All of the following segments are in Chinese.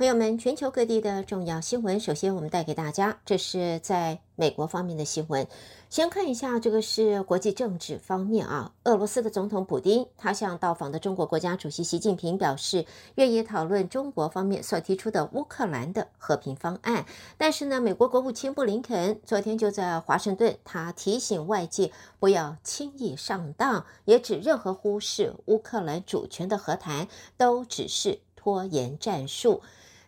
朋友们，全球各地的重要新闻，首先我们带给大家，这是在美国方面的新闻。先看一下，这个是国际政治方面啊。俄罗斯的总统普丁，他向到访的中国国家主席习近平表示，愿意讨论中国方面所提出的乌克兰的和平方案。但是呢，美国国务卿布林肯昨天就在华盛顿，他提醒外界不要轻易上当，也指任何忽视乌克兰主权的和谈都只是拖延战术。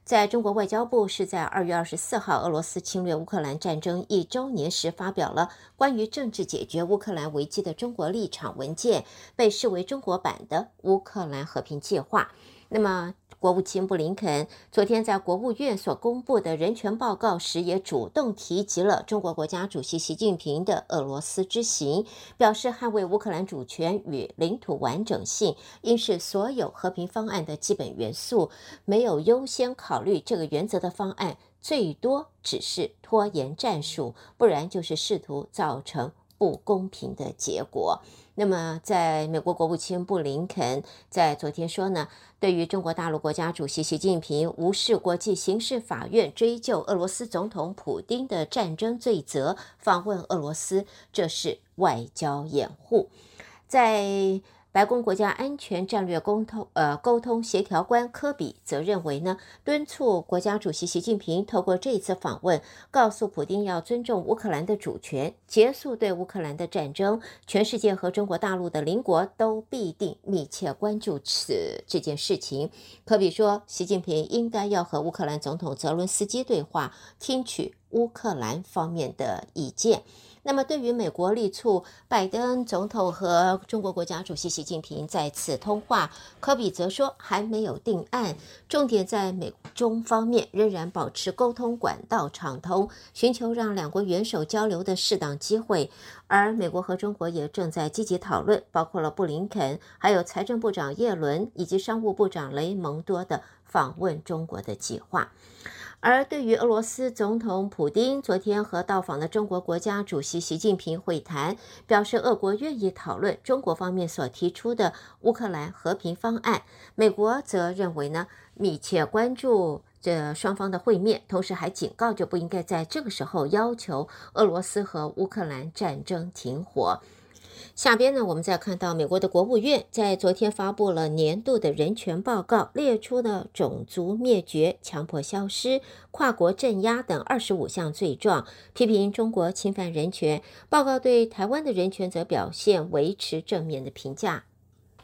在中国外交部是在二月二十四号，俄罗斯侵略乌克兰战争一周年时发表了关于政治解决乌克兰危机的中国立场文件，被视为中国版的乌克兰和平计划。那么，国务卿布林肯昨天在国务院所公布的人权报告时，也主动提及了中国国家主席习近平的俄罗斯之行，表示捍卫乌克兰主权与领土完整性应是所有和平方案的基本元素。没有优先考虑这个原则的方案，最多只是拖延战术，不然就是试图造成不公平的结果。那么，在美国国务卿布林肯在昨天说呢，对于中国大陆国家主席习近平无视国际刑事法院追究俄罗斯总统普京的战争罪责，访问俄罗斯，这是外交掩护，在。白宫国家安全战略沟通呃沟通协调官科比则认为呢，敦促国家主席习近平透过这次访问，告诉普京要尊重乌克兰的主权，结束对乌克兰的战争。全世界和中国大陆的邻国都必定密切关注此这件事情。科比说，习近平应该要和乌克兰总统泽伦斯基对话，听取乌克兰方面的意见。那么，对于美国力促拜登总统和中国国家主席习近平再次通话，科比则说还没有定案，重点在美中方面仍然保持沟通管道畅通，寻求让两国元首交流的适当机会。而美国和中国也正在积极讨论，包括了布林肯、还有财政部长耶伦以及商务部长雷蒙多的访问中国的计划。而对于俄罗斯总统普丁昨天和到访的中国国家主席习近平会谈，表示俄国愿意讨论中国方面所提出的乌克兰和平方案。美国则认为呢，密切关注这双方的会面，同时还警告，就不应该在这个时候要求俄罗斯和乌克兰战争停火。下边呢，我们再看到美国的国务院在昨天发布了年度的人权报告，列出了种族灭绝、强迫消失、跨国镇压等二十五项罪状，批评中国侵犯人权。报告对台湾的人权则表现维持正面的评价。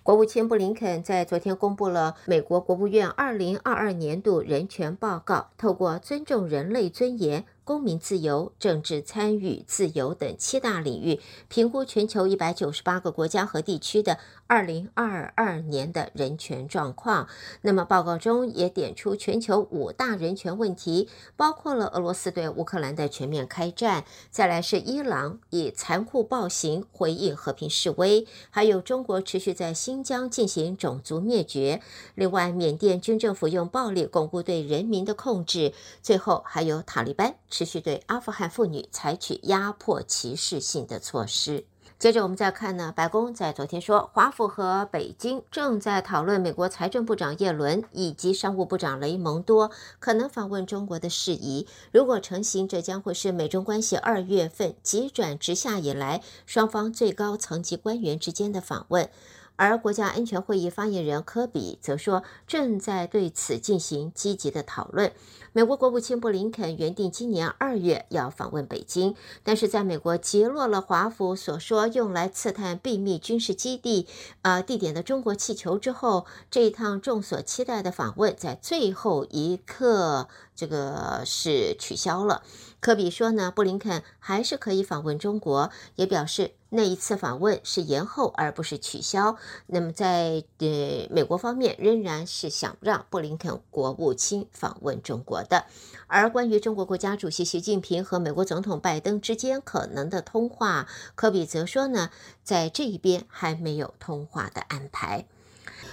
国务卿布林肯在昨天公布了美国国务院二零二二年度人权报告，透过尊重人类尊严。公民自由、政治参与自由等七大领域，评估全球一百九十八个国家和地区的二零二二年的人权状况。那么报告中也点出全球五大人权问题，包括了俄罗斯对乌克兰的全面开战，再来是伊朗以残酷暴行回应和平示威，还有中国持续在新疆进行种族灭绝，另外缅甸军政府用暴力巩固对人民的控制，最后还有塔利班。持续对阿富汗妇女采取压迫、歧视性的措施。接着，我们再看呢，白宫在昨天说，华府和北京正在讨论美国财政部长耶伦以及商务部长雷蒙多可能访问中国的事宜。如果成行，这将会是美中关系二月份急转直下以来双方最高层级官员之间的访问。而国家安全会议发言人科比则说，正在对此进行积极的讨论。美国国务卿布林肯原定今年二月要访问北京，但是在美国击落了华府所说用来刺探秘密军事基地啊地点的中国气球之后，这一趟众所期待的访问在最后一刻这个是取消了。科比说呢，布林肯还是可以访问中国，也表示那一次访问是延后而不是取消。那么在呃美国方面仍然是想让布林肯国务卿访问中国的。而关于中国国家主席习近平和美国总统拜登之间可能的通话，科比则说呢，在这一边还没有通话的安排。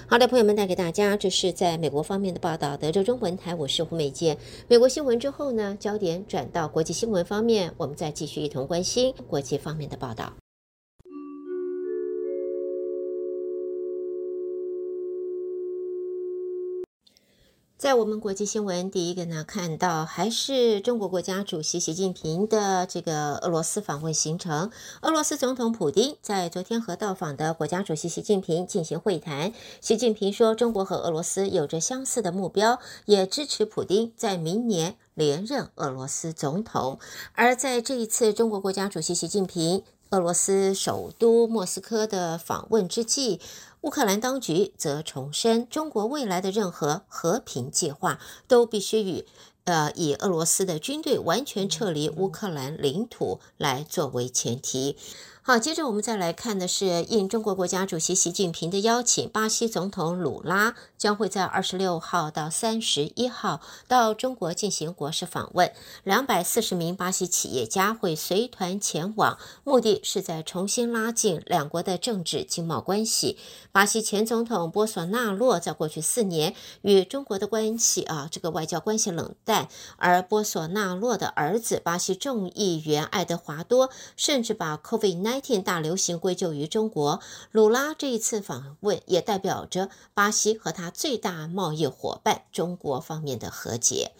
好的，朋友们，带给大家这是在美国方面的报道。德州中文台，我是胡美健。美国新闻之后呢，焦点转到国际新闻方面，我们再继续一同关心国际方面的报道。在我们国际新闻，第一个呢，看到还是中国国家主席习近平的这个俄罗斯访问行程。俄罗斯总统普丁在昨天和到访的国家主席习近平进行会谈。习近平说，中国和俄罗斯有着相似的目标，也支持普丁在明年连任俄罗斯总统。而在这一次中国国家主席习近平俄罗斯首都莫斯科的访问之际，乌克兰当局则重申，中国未来的任何和平计划都必须与呃以俄罗斯的军队完全撤离乌克兰领土来作为前提。好，接着我们再来看的是，应中国国家主席习近平的邀请，巴西总统鲁拉将会在二十六号到三十一号到中国进行国事访问，两百四十名巴西企业家会随团前往，目的是在重新拉近两国的政治经贸关系。巴西前总统波索纳洛在过去四年与中国的关系啊，这个外交关系冷淡，而波索纳洛的儿子巴西众议员爱德华多甚至把 COVID-19 大流行归咎于中国，鲁拉这一次访问也代表着巴西和他最大贸易伙伴中国方面的和解。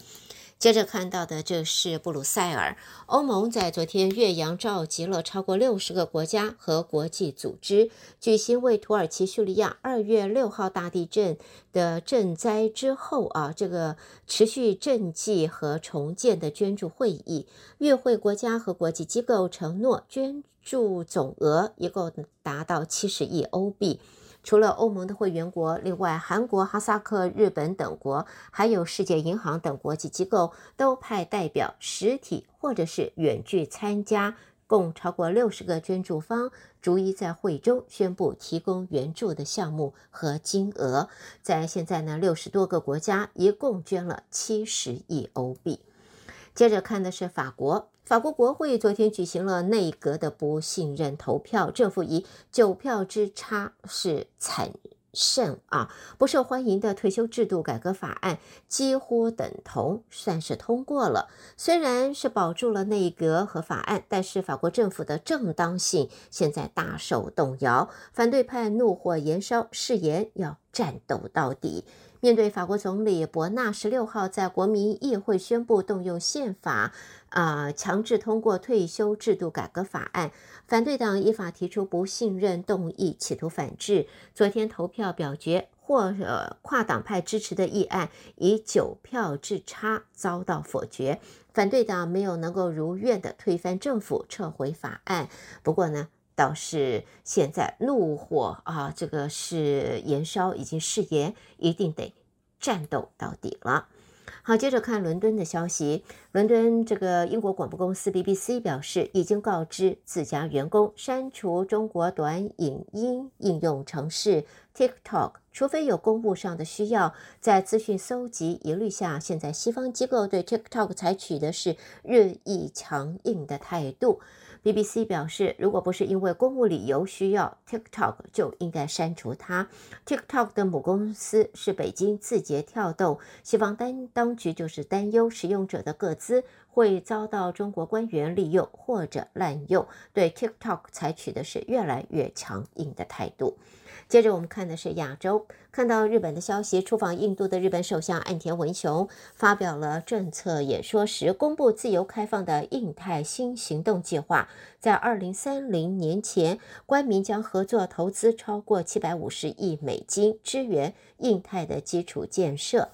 接着看到的就是布鲁塞尔，欧盟在昨天岳阳召集了超过六十个国家和国际组织，举行为土耳其叙利亚二月六号大地震的赈灾之后啊，这个持续赈济和重建的捐助会议。与会国家和国际机构承诺捐助总额一共达到七十亿欧币。除了欧盟的会员国，另外韩国、哈萨克、日本等国，还有世界银行等国际机构都派代表实体或者是远距参加，共超过六十个捐助方逐一在会中宣布提供援助的项目和金额。在现在呢，六十多个国家一共捐了七十亿欧币。接着看的是法国。法国国会昨天举行了内阁的不信任投票，政府以九票之差是惨胜啊！不受欢迎的退休制度改革法案几乎等同算是通过了。虽然是保住了内阁和法案，但是法国政府的正当性现在大受动摇，反对派怒火延烧，誓言要战斗到底。面对法国总理伯纳十六号在国民议会宣布动用宪法，啊、强制通过退休制度改革法案，反对党依法提出不信任动议，企图反制。昨天投票表决或呃跨党派支持的议案，以九票之差遭到否决。反对党没有能够如愿的推翻政府，撤回法案。不过呢，倒是现在怒火啊，这个是延烧，已经誓言一定得战斗到底了。好，接着看伦敦的消息。伦敦这个英国广播公司 BBC 表示，已经告知自家员工删除中国短影音应用程式 TikTok，除非有公务上的需要。在资讯搜集疑虑下，现在西方机构对 TikTok 采取的是日益强硬的态度。BBC 表示，如果不是因为公务理由需要，TikTok 就应该删除它。TikTok 的母公司是北京字节跳动，西方单当局就是担忧使用者的个资会遭到中国官员利用或者滥用，对 TikTok 采取的是越来越强硬的态度。接着我们看的是亚洲，看到日本的消息，出访印度的日本首相岸田文雄发表了政策演说时，公布自由开放的印太新行动计划，在二零三零年前，官民将合作投资超过七百五十亿美金，支援印太的基础建设。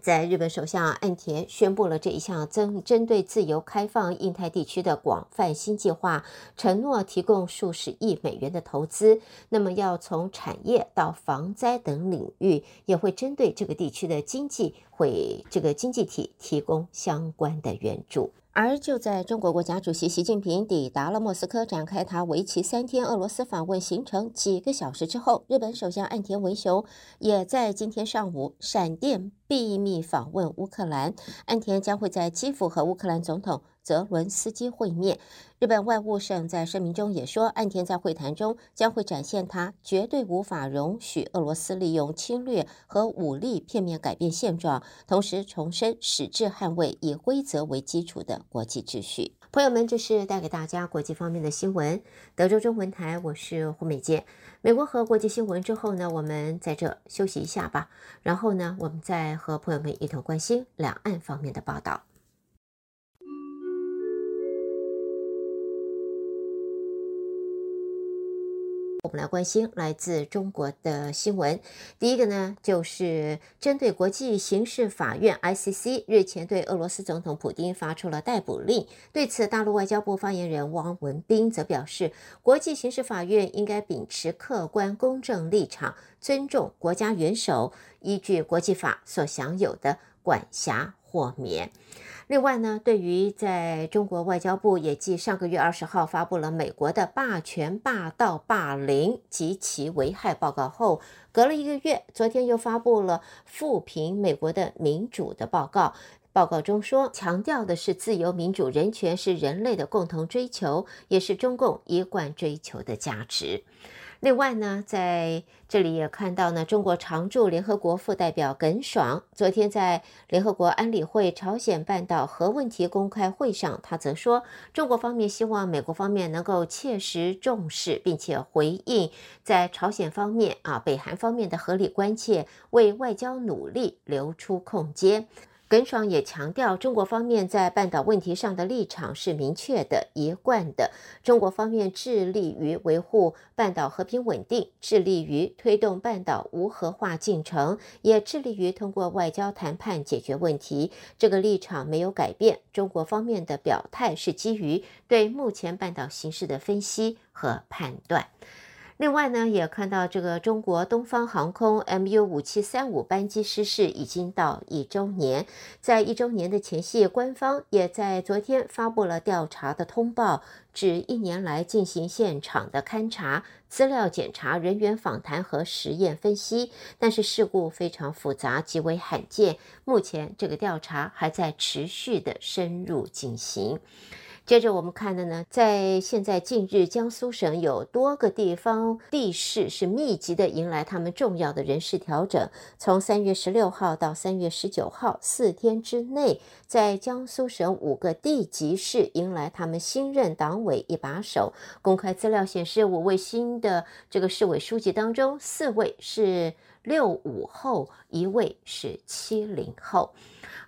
在日本首相岸田宣布了这一项针针对自由开放印太地区的广泛新计划，承诺提供数十亿美元的投资。那么，要从产业到防灾等领域，也会针对这个地区的经济，会这个经济体提供相关的援助。而就在中国国家主席习近平抵达了莫斯科，展开他为期三天俄罗斯访问行程几个小时之后，日本首相岸田文雄也在今天上午闪电秘密访问乌克兰。岸田将会在基辅和乌克兰总统泽伦斯基会面。日本外务省在声明中也说，岸田在会谈中将会展现他绝对无法容许俄罗斯利用侵略和武力片面改变现状，同时重申矢志捍卫以规则为基础的国际秩序。朋友们，这是带给大家国际方面的新闻。德州中文台，我是胡美杰。美国和国际新闻之后呢，我们在这休息一下吧。然后呢，我们再和朋友们一同关心两岸方面的报道。来关心来自中国的新闻。第一个呢，就是针对国际刑事法院 （ICC） 日前对俄罗斯总统普丁发出了逮捕令。对此，大陆外交部发言人汪文斌则表示，国际刑事法院应该秉持客观公正立场，尊重国家元首依据国际法所享有的管辖豁免。另外呢，对于在中国外交部也继上个月二十号发布了美国的霸权、霸道、霸凌及其危害报告后，隔了一个月，昨天又发布了复评美国的民主的报告。报告中说，强调的是自由、民主、人权是人类的共同追求，也是中共一贯追求的价值。另外呢，在这里也看到呢，中国常驻联合国副代表耿爽昨天在联合国安理会朝鲜半岛核问题公开会上，他则说，中国方面希望美国方面能够切实重视，并且回应在朝鲜方面啊，北韩方面的合理关切，为外交努力留出空间。耿爽也强调，中国方面在半岛问题上的立场是明确的、一贯的。中国方面致力于维护半岛和平稳定，致力于推动半岛无核化进程，也致力于通过外交谈判解决问题。这个立场没有改变。中国方面的表态是基于对目前半岛形势的分析和判断。另外呢，也看到这个中国东方航空 MU 五七三五班机失事已经到一周年，在一周年的前夕，官方也在昨天发布了调查的通报，指一年来进行现场的勘查、资料检查、人员访谈和实验分析，但是事故非常复杂，极为罕见，目前这个调查还在持续的深入进行。接着我们看的呢，在现在近日，江苏省有多个地方地市是密集的迎来他们重要的人事调整。从三月十六号到三月十九号四天之内，在江苏省五个地级市迎来他们新任党委一把手。公开资料显示，五位新的这个市委书记当中，四位是六五后，一位是七零后。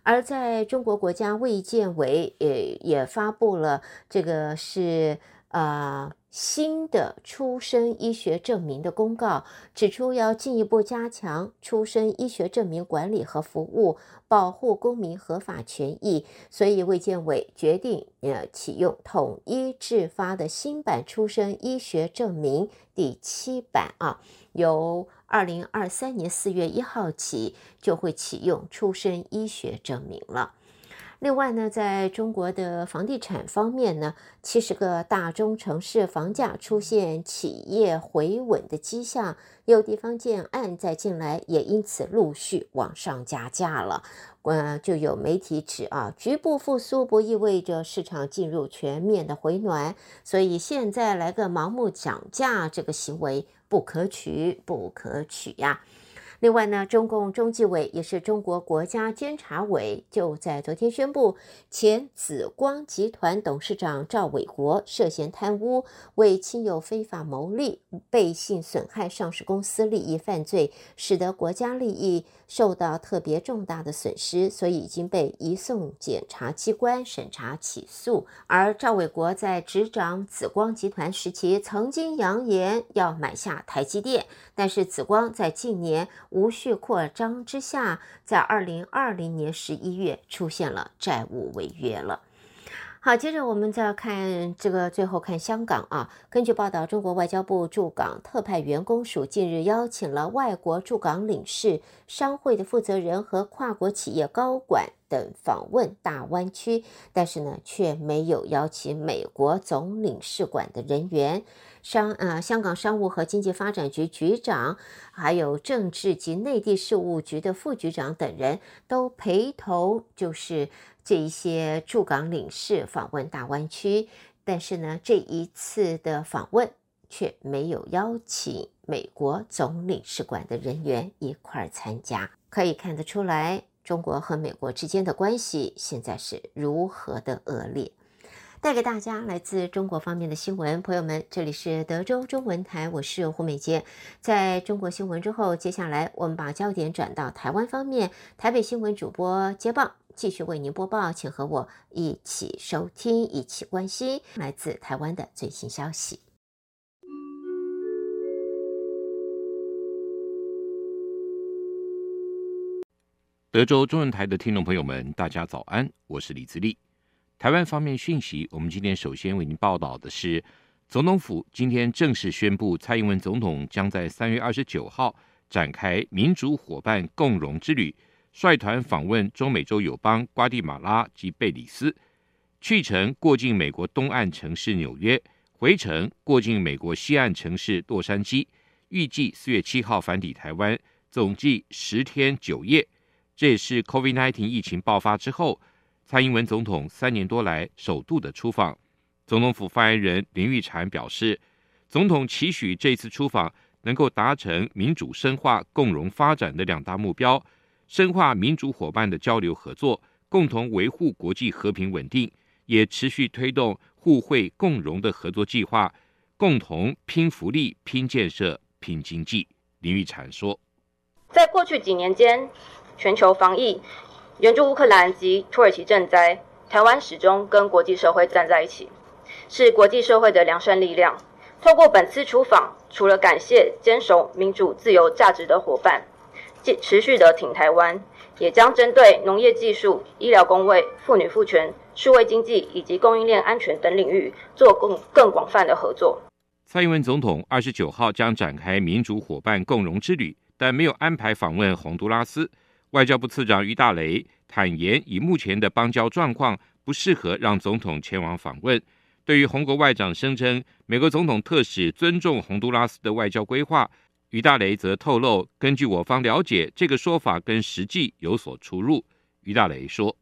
而在中国国家卫健委也也发布了这个是呃新的出生医学证明的公告，指出要进一步加强出生医学证明管理和服务，保护公民合法权益。所以卫健委决定呃启用统一制发的新版出生医学证明第七版啊，由。二零二三年四月一号起就会启用出生医学证明了。另外呢，在中国的房地产方面呢，七十个大中城市房价出现企业回稳的迹象，有地方建案在近来也因此陆续往上加价了。呃，就有媒体指啊，局部复苏不意味着市场进入全面的回暖，所以现在来个盲目涨价，这个行为。不可取，不可取呀！另外呢，中共中纪委也是中国国家监察委，就在昨天宣布，前紫光集团董事长赵伟国涉嫌贪污，为亲友非法牟利，背信损害上市公司利益犯罪，使得国家利益受到特别重大的损失，所以已经被移送检察机关审查起诉。而赵伟国在执掌紫光集团时期，曾经扬言要买下台积电，但是紫光在近年无序扩张之下，在二零二零年十一月出现了债务违约了。好，接着我们再看这个，最后看香港啊。根据报道，中国外交部驻港特派员公署近日邀请了外国驻港领事、商会的负责人和跨国企业高管等访问大湾区，但是呢，却没有邀请美国总领事馆的人员。商呃，香港商务和经济发展局局长，还有政治及内地事务局的副局长等人都陪同，就是这一些驻港领事访问大湾区。但是呢，这一次的访问却没有邀请美国总领事馆的人员一块儿参加。可以看得出来，中国和美国之间的关系现在是如何的恶劣。带给大家来自中国方面的新闻。朋友们，这里是德州中文台，我是胡美杰。在中国新闻之后，接下来我们把焦点转到台湾方面。台北新闻主播接棒，继续为您播报，请和我一起收听，一起关心来自台湾的最新消息。德州中文台的听众朋友们，大家早安，我是李自立。台湾方面讯息，我们今天首先为您报道的是，总统府今天正式宣布，蔡英文总统将在三月二十九号展开民主伙伴共荣之旅，率团访问中美洲友邦瓜地马拉及贝里斯，去程过境美国东岸城市纽约，回程过境美国西岸城市洛杉矶，预计四月七号返抵台湾，总计十天九夜。这也是 COVID-19 疫情爆发之后，蔡英文总统三年多来首度的出访。总统府发言人林玉婵表示，总统期许这次出访能够达成民主深化、共荣发展的两大目标，深化民主伙伴的交流合作，共同维护国际和平稳定，也持续推动互惠共荣的合作计划，共同拼福利、拼建设、拼经济。林玉婵说，在过去几年间，全球防疫、援助乌克兰及土耳其赈灾，台湾始终跟国际社会站在一起，是国际社会的良善力量。透过本次出访，除了感谢坚守民主自由价值的伙伴，继持续的挺台湾，也将针对农业技术、医疗公卫、妇女赋权、数位经济以及供应链安全等领域做更更广泛的合作。蔡英文总统二十九号将展开民主伙伴共荣之旅，但没有安排访问洪都拉斯。外交部次长于大雷坦言，以目前的邦交状况，不适合让总统前往访问。对于红国外长声称美国总统特使尊重洪都拉斯的外交规划，于大雷则透露，根据我方了解，这个说法跟实际有所出入。于大雷说：“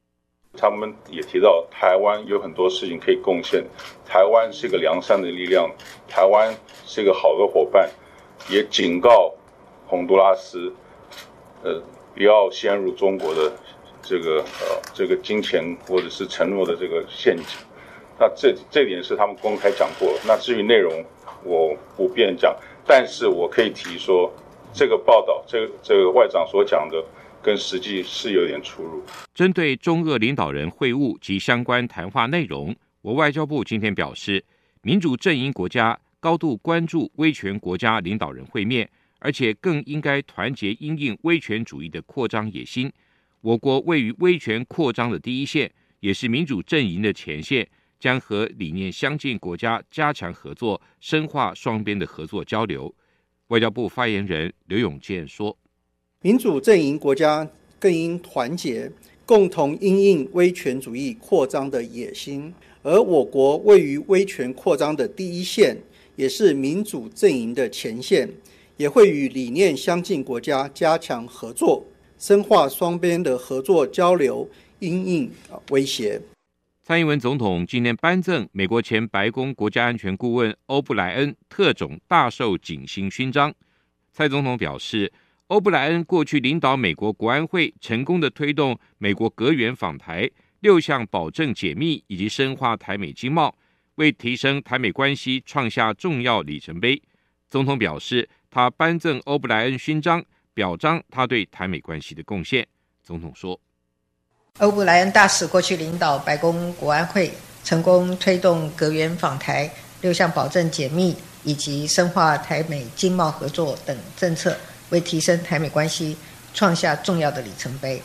他们也提到台湾有很多事情可以贡献，台湾是一个良善的力量，台湾是一个好的伙伴，也警告洪都拉斯，呃。”不要陷入中国的这个呃这个金钱或者是承诺的这个陷阱。那这这点是他们公开讲过。那至于内容，我不便讲。但是我可以提说，这个报道，这个这个外长所讲的，跟实际是有点出入。针对中俄领导人会晤及相关谈话内容，我外交部今天表示，民主阵营国家高度关注威权国家领导人会面。而且更应该团结因应威权主义的扩张野心。我国位于威权扩张的第一线，也是民主阵营的前线，将和理念相近国家加强合作，深化双边的合作交流。外交部发言人刘永健说：“民主阵营国家更应团结，共同因应威权主义扩张的野心。而我国位于威权扩张的第一线，也是民主阵营的前线。”也会与理念相近国家加强合作，深化双边的合作交流，因应威胁。蔡英文总统今天颁赠美国前白宫国家安全顾问欧布莱恩特种大綬景星勋章。蔡总统表示，欧布莱恩过去领导美国国安会，成功地推动美国阁员访台，六项保证解密以及深化台美经贸，为提升台美关系创下重要里程碑。总统表示。他颁赠欧布莱恩勋章，表彰他对台美关系的贡献。总统说：“欧布莱恩大使过去领导白宫国安会，成功推动阁员访台、六项保证解密以及深化台美经贸合作等政策，为提升台美关系创下重要的里程碑。”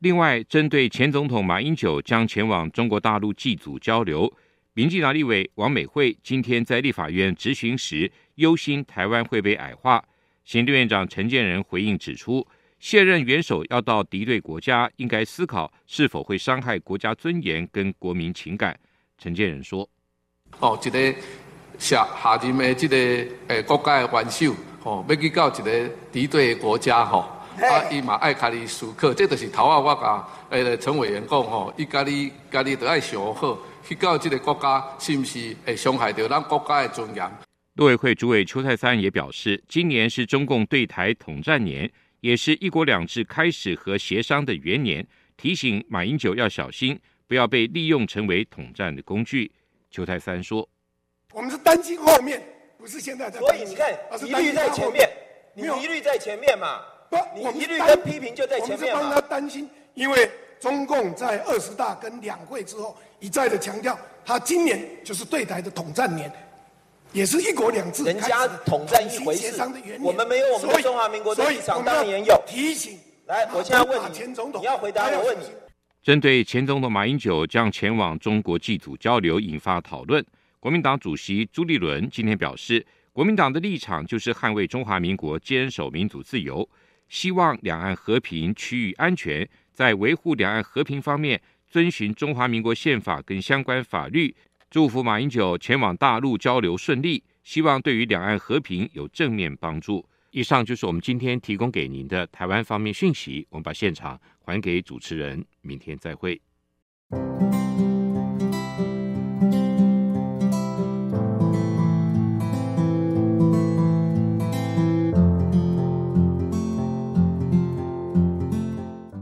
另外，针对前总统马英九将前往中国大陆祭祖交流。民进党立委王美惠今天在立法院质询时，忧心台湾会被矮化。行政院长陈建仁回应指出，卸任元首要到敌对国家，应该思考是否会伤害国家尊严跟国民情感。陈建仁说：“哦，一个下下任的这个诶国家的元首，哦，要去到一个敌对的国家，吼，啊，伊嘛爱家己思考，这就是头啊，我讲诶陈委员讲，吼，伊家己家己都爱想好。”去到这个国家，是不是会伤害到咱国家的尊严？陆委会主委邱泰三也表示，今年是中共对台统战年，也是一国两制开始和协商的元年，提醒马英九要小心，不要被利用成为统战的工具。邱泰三说：“我们是担心后面，不是现在在。所以你看，一律在前面，你一律在前面嘛？不，你一律跟批评就在前面嘛？我们是帮他担心，因为中共在二十大跟两会之后一再的强调，他今年就是对台的统战年。”也是一国两制，人家统战一回事，我们没有我们的中华民国的立场，当年有提醒。来，我现在问你，你要回答我问题。针对前总统马英九将前往中国祭祖交流引发讨论，国民党主席朱立伦今天表示，国民党的立场就是捍卫中华民国坚守民主自由，希望两岸和平区域安全，在维护两岸和平方面遵循中华民国宪法跟相关法律。祝福马英九前往大陆交流顺利，希望对于两岸和平有正面帮助。以上就是我们今天提供给您的台湾方面讯息。我们把现场还给主持人，明天再会。